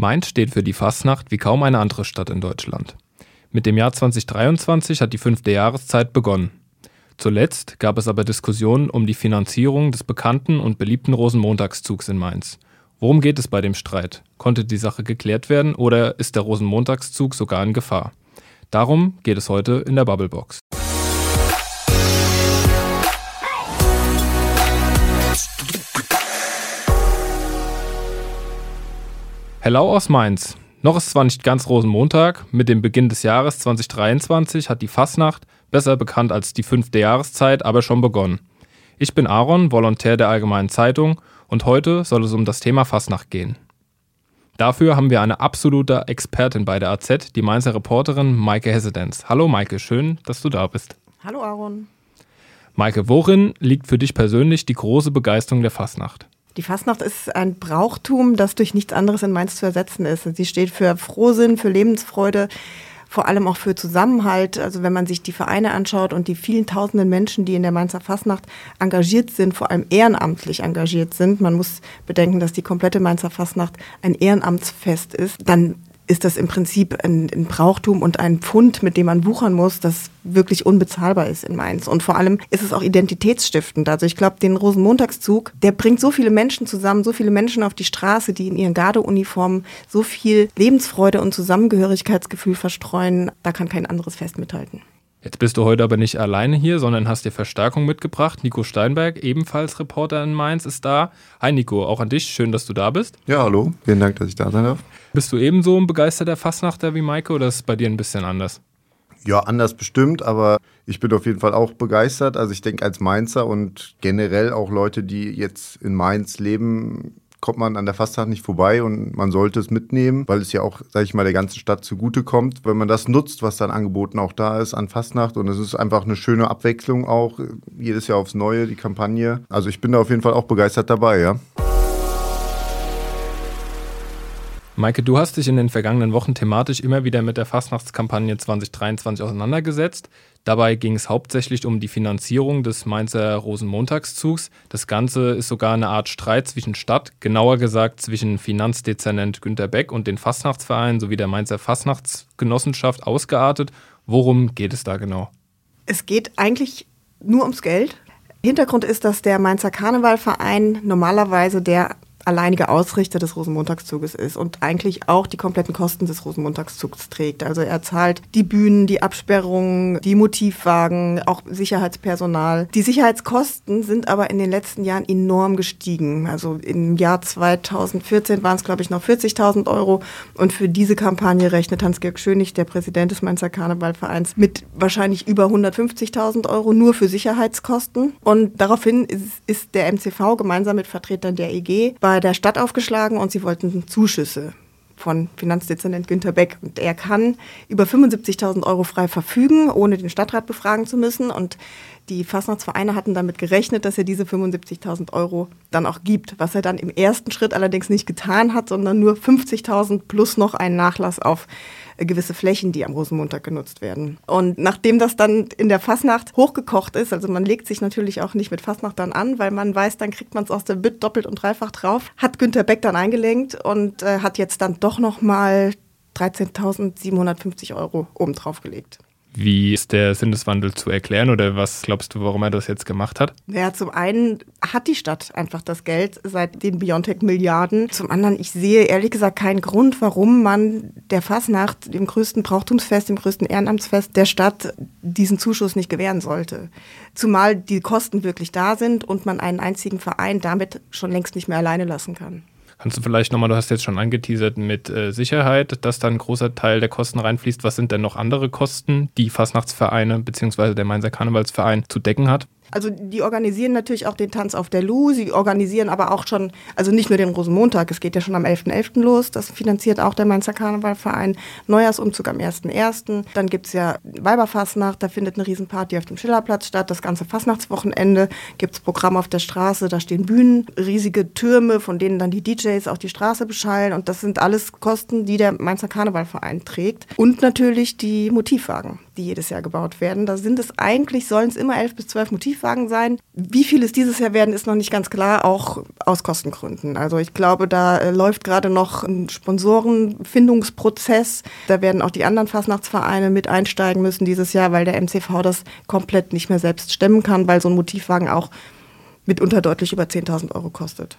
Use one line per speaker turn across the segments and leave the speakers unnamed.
Mainz steht für die Fastnacht wie kaum eine andere Stadt in Deutschland. Mit dem Jahr 2023 hat die fünfte Jahreszeit begonnen. Zuletzt gab es aber Diskussionen um die Finanzierung des bekannten und beliebten Rosenmontagszugs in Mainz. Worum geht es bei dem Streit? Konnte die Sache geklärt werden oder ist der Rosenmontagszug sogar in Gefahr? Darum geht es heute in der Bubblebox. Hello aus Mainz. Noch ist zwar nicht ganz Rosenmontag, mit dem Beginn des Jahres 2023 hat die Fasnacht, besser bekannt als die fünfte Jahreszeit, aber schon begonnen. Ich bin Aaron, Volontär der Allgemeinen Zeitung und heute soll es um das Thema Fasnacht gehen. Dafür haben wir eine absolute Expertin bei der AZ, die Mainzer Reporterin Maike Hessedenz. Hallo Maike, schön, dass du da bist.
Hallo Aaron.
Maike, worin liegt für dich persönlich die große Begeisterung der Fasnacht?
Die Fastnacht ist ein Brauchtum, das durch nichts anderes in Mainz zu ersetzen ist. Sie steht für Frohsinn, für Lebensfreude, vor allem auch für Zusammenhalt. Also wenn man sich die Vereine anschaut und die vielen tausenden Menschen, die in der Mainzer Fastnacht engagiert sind, vor allem ehrenamtlich engagiert sind, man muss bedenken, dass die komplette Mainzer Fastnacht ein Ehrenamtsfest ist, dann ist das im Prinzip ein, ein, Brauchtum und ein Pfund, mit dem man wuchern muss, das wirklich unbezahlbar ist in Mainz. Und vor allem ist es auch identitätsstiftend. Also ich glaube, den Rosenmontagszug, der bringt so viele Menschen zusammen, so viele Menschen auf die Straße, die in ihren Gardeuniformen so viel Lebensfreude und Zusammengehörigkeitsgefühl verstreuen. Da kann kein anderes Fest mithalten.
Jetzt bist du heute aber nicht alleine hier, sondern hast dir Verstärkung mitgebracht. Nico Steinberg, ebenfalls Reporter in Mainz, ist da. Hi Nico, auch an dich. Schön, dass du da bist.
Ja, hallo. Vielen Dank, dass ich da sein darf.
Bist du ebenso ein begeisterter Fassnachter wie Maike oder ist es bei dir ein bisschen anders?
Ja, anders bestimmt, aber ich bin auf jeden Fall auch begeistert. Also ich denke als Mainzer und generell auch Leute, die jetzt in Mainz leben, kommt man an der Fastnacht nicht vorbei und man sollte es mitnehmen, weil es ja auch, sage ich mal, der ganzen Stadt zugutekommt, wenn man das nutzt, was dann angeboten auch da ist an Fastnacht und es ist einfach eine schöne Abwechslung auch, jedes Jahr aufs Neue, die Kampagne. Also ich bin da auf jeden Fall auch begeistert dabei, ja.
Maike, du hast dich in den vergangenen Wochen thematisch immer wieder mit der Fastnachtskampagne 2023 auseinandergesetzt. Dabei ging es hauptsächlich um die Finanzierung des Mainzer Rosenmontagszugs. Das Ganze ist sogar eine Art Streit zwischen Stadt, genauer gesagt zwischen Finanzdezernent Günter Beck und den Fastnachtsvereinen sowie der Mainzer Fastnachtsgenossenschaft ausgeartet. Worum geht es da genau?
Es geht eigentlich nur ums Geld. Hintergrund ist, dass der Mainzer Karnevalverein normalerweise der alleinige Ausrichter des Rosenmontagszuges ist und eigentlich auch die kompletten Kosten des Rosenmontagszugs trägt. Also er zahlt die Bühnen, die Absperrungen, die Motivwagen, auch Sicherheitspersonal. Die Sicherheitskosten sind aber in den letzten Jahren enorm gestiegen. Also im Jahr 2014 waren es, glaube ich, noch 40.000 Euro. Und für diese Kampagne rechnet Hans-Georg Schönig, der Präsident des Mainzer Karnevalvereins, mit wahrscheinlich über 150.000 Euro nur für Sicherheitskosten. Und daraufhin ist, ist der MCV gemeinsam mit Vertretern der EG bei der Stadt aufgeschlagen und sie wollten Zuschüsse von Finanzdezernent Günter Beck. Und er kann über 75.000 Euro frei verfügen, ohne den Stadtrat befragen zu müssen. Und die Fastnachtsvereine hatten damit gerechnet, dass er diese 75.000 Euro dann auch gibt. Was er dann im ersten Schritt allerdings nicht getan hat, sondern nur 50.000 plus noch einen Nachlass auf gewisse Flächen, die am Rosenmontag genutzt werden. Und nachdem das dann in der Fasnacht hochgekocht ist, also man legt sich natürlich auch nicht mit Fasnacht dann an, weil man weiß, dann kriegt man es aus der Bütt doppelt und dreifach drauf, hat Günter Beck dann eingelenkt und äh, hat jetzt dann doch nochmal 13.750 Euro obendrauf gelegt.
Wie ist der Sinneswandel zu erklären oder was glaubst du, warum er das jetzt gemacht hat?
Ja, zum einen hat die Stadt einfach das Geld seit den Biontech-Milliarden. Zum anderen, ich sehe ehrlich gesagt keinen Grund, warum man der Fasnacht, dem größten Brauchtumsfest, dem größten Ehrenamtsfest der Stadt, diesen Zuschuss nicht gewähren sollte. Zumal die Kosten wirklich da sind und man einen einzigen Verein damit schon längst nicht mehr alleine lassen kann.
Kannst du vielleicht nochmal, du hast jetzt schon angeteasert mit äh, Sicherheit, dass da ein großer Teil der Kosten reinfließt. Was sind denn noch andere Kosten, die Fastnachtsvereine bzw. der Mainzer Karnevalsverein zu decken hat?
Also die organisieren natürlich auch den Tanz auf der Lu, sie organisieren aber auch schon, also nicht nur den Rosenmontag, es geht ja schon am 11.11. .11. los, das finanziert auch der Mainzer Karnevalverein, Neujahrsumzug am 1.1., dann gibt es ja Weiberfastnacht, da findet eine Riesenparty auf dem Schillerplatz statt, das ganze Fastnachtswochenende gibt es Programm auf der Straße, da stehen Bühnen, riesige Türme, von denen dann die DJs auch die Straße beschallen. Und das sind alles Kosten, die der Mainzer Karnevalverein trägt. Und natürlich die Motivwagen die jedes Jahr gebaut werden. Da sind es eigentlich, sollen es immer elf bis zwölf Motivwagen sein. Wie viel es dieses Jahr werden, ist noch nicht ganz klar, auch aus Kostengründen. Also ich glaube, da äh, läuft gerade noch ein Sponsorenfindungsprozess. Da werden auch die anderen Fastnachtsvereine mit einsteigen müssen dieses Jahr, weil der MCV das komplett nicht mehr selbst stemmen kann, weil so ein Motivwagen auch mitunter deutlich über 10.000 Euro kostet.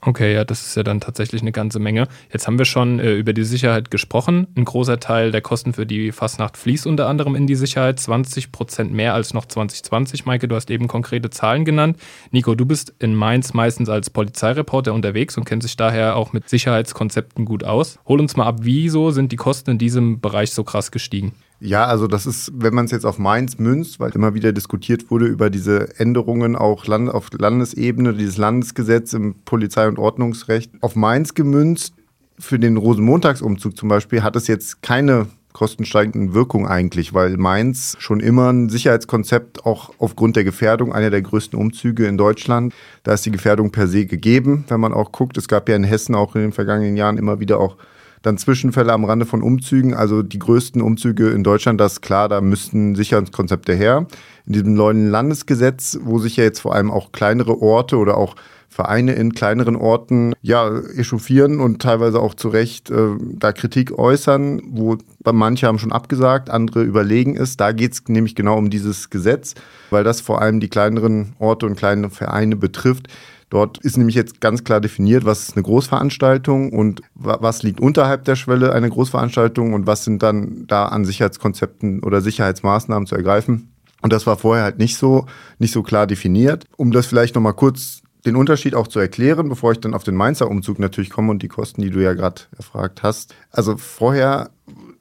Okay, ja, das ist ja dann tatsächlich eine ganze Menge. Jetzt haben wir schon äh, über die Sicherheit gesprochen. Ein großer Teil der Kosten für die Fastnacht fließt unter anderem in die Sicherheit. 20 Prozent mehr als noch 2020. Maike, du hast eben konkrete Zahlen genannt. Nico, du bist in Mainz meistens als Polizeireporter unterwegs und kennst dich daher auch mit Sicherheitskonzepten gut aus. Hol uns mal ab, wieso sind die Kosten in diesem Bereich so krass gestiegen?
Ja, also das ist, wenn man es jetzt auf Mainz münzt, weil immer wieder diskutiert wurde über diese Änderungen auch Land, auf Landesebene, dieses Landesgesetz im Polizei- und Ordnungsrecht, auf Mainz gemünzt. Für den Rosenmontagsumzug zum Beispiel hat es jetzt keine kostensteigenden Wirkung eigentlich, weil Mainz schon immer ein Sicherheitskonzept auch aufgrund der Gefährdung, einer der größten Umzüge in Deutschland, da ist die Gefährdung per se gegeben, wenn man auch guckt. Es gab ja in Hessen auch in den vergangenen Jahren immer wieder auch dann Zwischenfälle am Rande von Umzügen, also die größten Umzüge in Deutschland, das ist klar, da müssten Sicherheitskonzepte her. In diesem neuen Landesgesetz, wo sich ja jetzt vor allem auch kleinere Orte oder auch Vereine in kleineren Orten ja echauffieren und teilweise auch zu Recht äh, da Kritik äußern, wo manche haben schon abgesagt, andere überlegen es. Da geht es nämlich genau um dieses Gesetz, weil das vor allem die kleineren Orte und kleine Vereine betrifft Dort ist nämlich jetzt ganz klar definiert, was ist eine Großveranstaltung und was liegt unterhalb der Schwelle einer Großveranstaltung und was sind dann da an Sicherheitskonzepten oder Sicherheitsmaßnahmen zu ergreifen. Und das war vorher halt nicht so, nicht so klar definiert. Um das vielleicht nochmal kurz den Unterschied auch zu erklären, bevor ich dann auf den Mainzer Umzug natürlich komme und die Kosten, die du ja gerade erfragt hast. Also vorher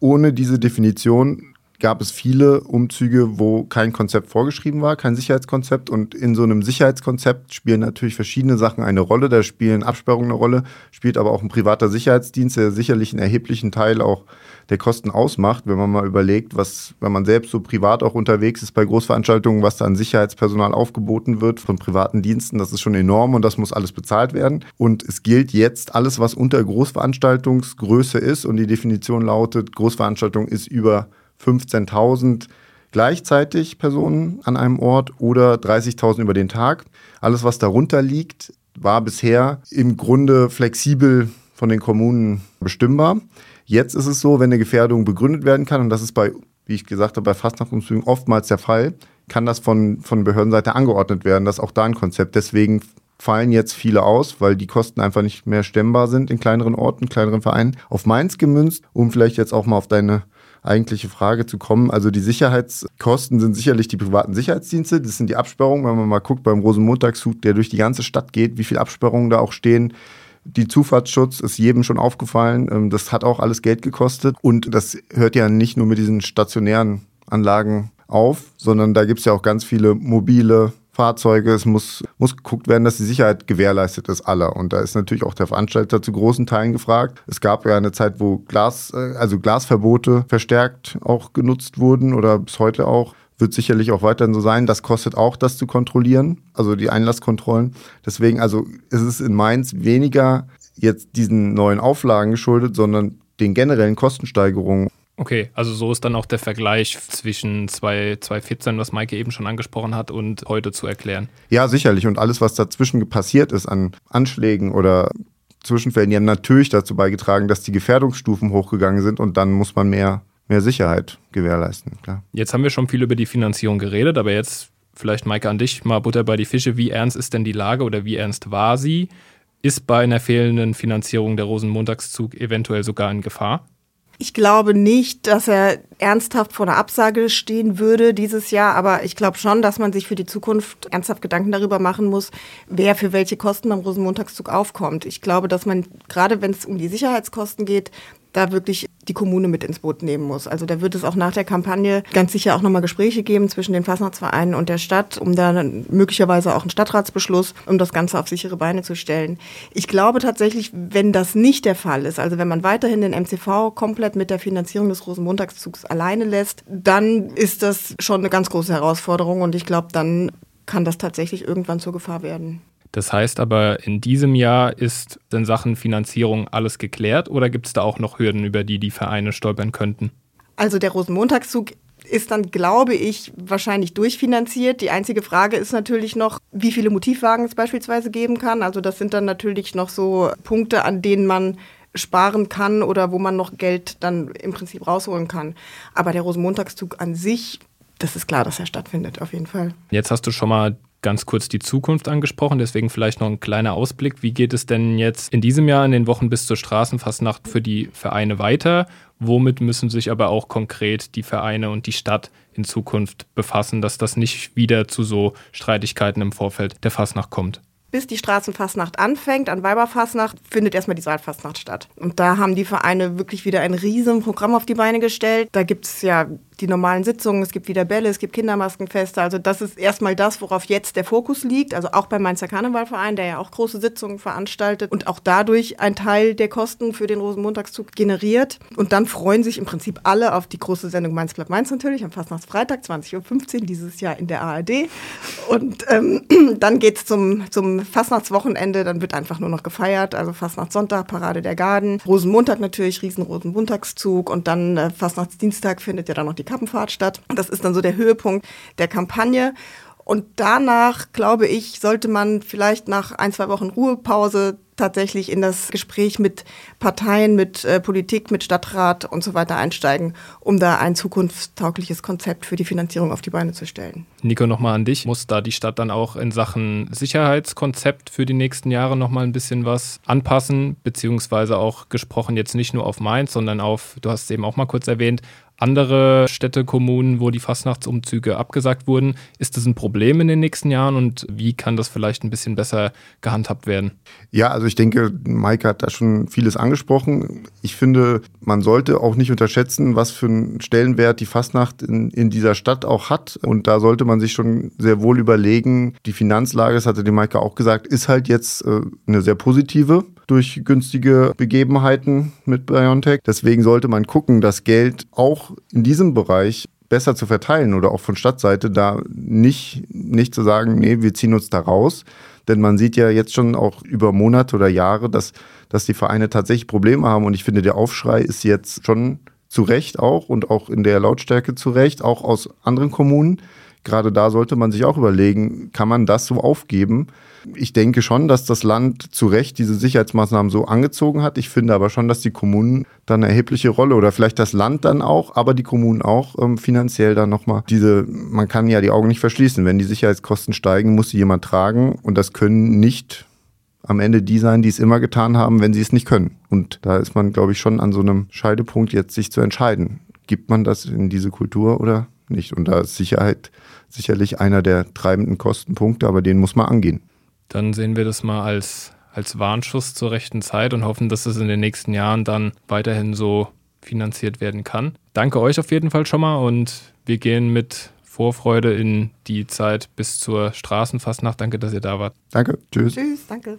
ohne diese Definition gab es viele Umzüge, wo kein Konzept vorgeschrieben war, kein Sicherheitskonzept. Und in so einem Sicherheitskonzept spielen natürlich verschiedene Sachen eine Rolle. Da spielen Absperrungen eine Rolle, spielt aber auch ein privater Sicherheitsdienst, der sicherlich einen erheblichen Teil auch der Kosten ausmacht, wenn man mal überlegt, was, wenn man selbst so privat auch unterwegs ist bei Großveranstaltungen, was da an Sicherheitspersonal aufgeboten wird von privaten Diensten, das ist schon enorm und das muss alles bezahlt werden. Und es gilt jetzt alles, was unter Großveranstaltungsgröße ist und die Definition lautet, Großveranstaltung ist über 15.000 gleichzeitig Personen an einem Ort oder 30.000 über den Tag. Alles, was darunter liegt, war bisher im Grunde flexibel von den Kommunen bestimmbar. Jetzt ist es so, wenn eine Gefährdung begründet werden kann, und das ist bei, wie ich gesagt habe, bei Fastnachtumzügen oftmals der Fall, kann das von, von Behördenseite angeordnet werden. Das ist auch da ein Konzept. Deswegen fallen jetzt viele aus, weil die Kosten einfach nicht mehr stemmbar sind in kleineren Orten, kleineren Vereinen. Auf Mainz gemünzt, um vielleicht jetzt auch mal auf deine eigentliche Frage zu kommen. Also die Sicherheitskosten sind sicherlich die privaten Sicherheitsdienste. Das sind die Absperrungen. Wenn man mal guckt beim Rosenmontagszug, der durch die ganze Stadt geht, wie viele Absperrungen da auch stehen. Die Zufahrtsschutz ist jedem schon aufgefallen. Ähm, das hat auch alles Geld gekostet. Und das hört ja nicht nur mit diesen stationären Anlagen auf, sondern da gibt es ja auch ganz viele mobile Fahrzeuge. Es muss, muss geguckt werden, dass die Sicherheit gewährleistet ist aller. Und da ist natürlich auch der Veranstalter zu großen Teilen gefragt. Es gab ja eine Zeit, wo Glas, äh, also Glasverbote verstärkt auch genutzt wurden oder bis heute auch. Wird sicherlich auch weiterhin so sein. Das kostet auch, das zu kontrollieren, also die Einlasskontrollen. Deswegen, also ist es in Mainz weniger jetzt diesen neuen Auflagen geschuldet, sondern den generellen Kostensteigerungen
Okay, also so ist dann auch der Vergleich zwischen 2014, was Maike eben schon angesprochen hat, und heute zu erklären.
Ja, sicherlich. Und alles, was dazwischen passiert ist an Anschlägen oder Zwischenfällen, die haben natürlich dazu beigetragen, dass die Gefährdungsstufen hochgegangen sind und dann muss man mehr, mehr Sicherheit gewährleisten. Klar.
Jetzt haben wir schon viel über die Finanzierung geredet, aber jetzt vielleicht, Maike, an dich mal Butter bei die Fische. Wie ernst ist denn die Lage oder wie ernst war sie? Ist bei einer fehlenden Finanzierung der Rosenmontagszug eventuell sogar in Gefahr?
Ich glaube nicht, dass er ernsthaft vor einer Absage stehen würde dieses Jahr, aber ich glaube schon, dass man sich für die Zukunft ernsthaft Gedanken darüber machen muss, wer für welche Kosten beim Rosenmontagszug aufkommt. Ich glaube, dass man gerade wenn es um die Sicherheitskosten geht, da wirklich die Kommune mit ins Boot nehmen muss. Also da wird es auch nach der Kampagne ganz sicher auch nochmal Gespräche geben zwischen den Fastnachtsvereinen und der Stadt, um da möglicherweise auch einen Stadtratsbeschluss, um das Ganze auf sichere Beine zu stellen. Ich glaube tatsächlich, wenn das nicht der Fall ist, also wenn man weiterhin den MCV komplett mit der Finanzierung des Rosenmontagszugs alleine lässt, dann ist das schon eine ganz große Herausforderung und ich glaube, dann kann das tatsächlich irgendwann zur Gefahr werden.
Das heißt aber, in diesem Jahr ist in Sachen Finanzierung alles geklärt oder gibt es da auch noch Hürden, über die die Vereine stolpern könnten?
Also der Rosenmontagszug ist dann, glaube ich, wahrscheinlich durchfinanziert. Die einzige Frage ist natürlich noch, wie viele Motivwagen es beispielsweise geben kann. Also das sind dann natürlich noch so Punkte, an denen man sparen kann oder wo man noch Geld dann im Prinzip rausholen kann. Aber der Rosenmontagszug an sich, das ist klar, dass er stattfindet, auf jeden Fall.
Jetzt hast du schon mal ganz kurz die Zukunft angesprochen, deswegen vielleicht noch ein kleiner Ausblick. Wie geht es denn jetzt in diesem Jahr in den Wochen bis zur Straßenfastnacht für die Vereine weiter? Womit müssen sich aber auch konkret die Vereine und die Stadt in Zukunft befassen, dass das nicht wieder zu so Streitigkeiten im Vorfeld der Fastnacht kommt?
bis die Straßenfastnacht anfängt, an Weiberfastnacht, findet erstmal die Saalfastnacht statt. Und da haben die Vereine wirklich wieder ein riesen Programm auf die Beine gestellt. Da gibt es ja die normalen Sitzungen, es gibt wieder Bälle, es gibt Kindermaskenfeste. Also das ist erstmal das, worauf jetzt der Fokus liegt. Also auch beim Mainzer Karnevalverein, der ja auch große Sitzungen veranstaltet und auch dadurch ein Teil der Kosten für den Rosenmontagszug generiert. Und dann freuen sich im Prinzip alle auf die große Sendung Mainz bleibt Mainz natürlich am Fastnachtsfreitag 20.15 Uhr dieses Jahr in der ARD. Und ähm, dann geht es zum, zum Fastnachtswochenende, dann wird einfach nur noch gefeiert. Also Fastnachtssonntag, Parade der Garden, Rosenmontag natürlich, riesen Rosenmontagszug und dann äh, Fastnachtsdienstag findet ja dann noch die Kappenfahrt statt. Das ist dann so der Höhepunkt der Kampagne. Und danach, glaube ich, sollte man vielleicht nach ein, zwei Wochen Ruhepause tatsächlich in das Gespräch mit Parteien, mit äh, Politik, mit Stadtrat und so weiter einsteigen, um da ein zukunftstaugliches Konzept für die Finanzierung auf die Beine zu stellen.
Nico, nochmal an dich. Muss da die Stadt dann auch in Sachen Sicherheitskonzept für die nächsten Jahre nochmal ein bisschen was anpassen, beziehungsweise auch gesprochen jetzt nicht nur auf Mainz, sondern auf, du hast es eben auch mal kurz erwähnt, andere Städte, Kommunen, wo die Fastnachtsumzüge abgesagt wurden. Ist das ein Problem in den nächsten Jahren und wie kann das vielleicht ein bisschen besser gehandhabt werden?
Ja, also ich denke, Maike hat da schon vieles angesprochen. Ich finde, man sollte auch nicht unterschätzen, was für einen Stellenwert die Fastnacht in, in dieser Stadt auch hat. Und da sollte man sich schon sehr wohl überlegen, die Finanzlage, das hatte die Maike auch gesagt, ist halt jetzt äh, eine sehr positive durch günstige Begebenheiten mit BioNTech. Deswegen sollte man gucken, das Geld auch in diesem Bereich besser zu verteilen oder auch von Stadtseite da nicht, nicht zu sagen, nee, wir ziehen uns da raus. Denn man sieht ja jetzt schon auch über Monate oder Jahre, dass, dass die Vereine tatsächlich Probleme haben. Und ich finde, der Aufschrei ist jetzt schon zu Recht auch und auch in der Lautstärke zu Recht, auch aus anderen Kommunen gerade da sollte man sich auch überlegen, kann man das so aufgeben? Ich denke schon, dass das Land zu Recht diese Sicherheitsmaßnahmen so angezogen hat. Ich finde aber schon, dass die Kommunen dann eine erhebliche Rolle oder vielleicht das Land dann auch, aber die Kommunen auch ähm, finanziell dann nochmal diese, man kann ja die Augen nicht verschließen. Wenn die Sicherheitskosten steigen, muss sie jemand tragen und das können nicht am Ende die sein, die es immer getan haben, wenn sie es nicht können. Und da ist man, glaube ich, schon an so einem Scheidepunkt, jetzt sich zu entscheiden. Gibt man das in diese Kultur oder nicht? Und da ist Sicherheit sicherlich einer der treibenden Kostenpunkte, aber den muss man angehen.
Dann sehen wir das mal als, als Warnschuss zur rechten Zeit und hoffen, dass es in den nächsten Jahren dann weiterhin so finanziert werden kann. Danke euch auf jeden Fall schon mal und wir gehen mit Vorfreude in die Zeit bis zur Straßenfastnacht. Danke, dass ihr da wart.
Danke. Tschüss.
Tschüss, danke.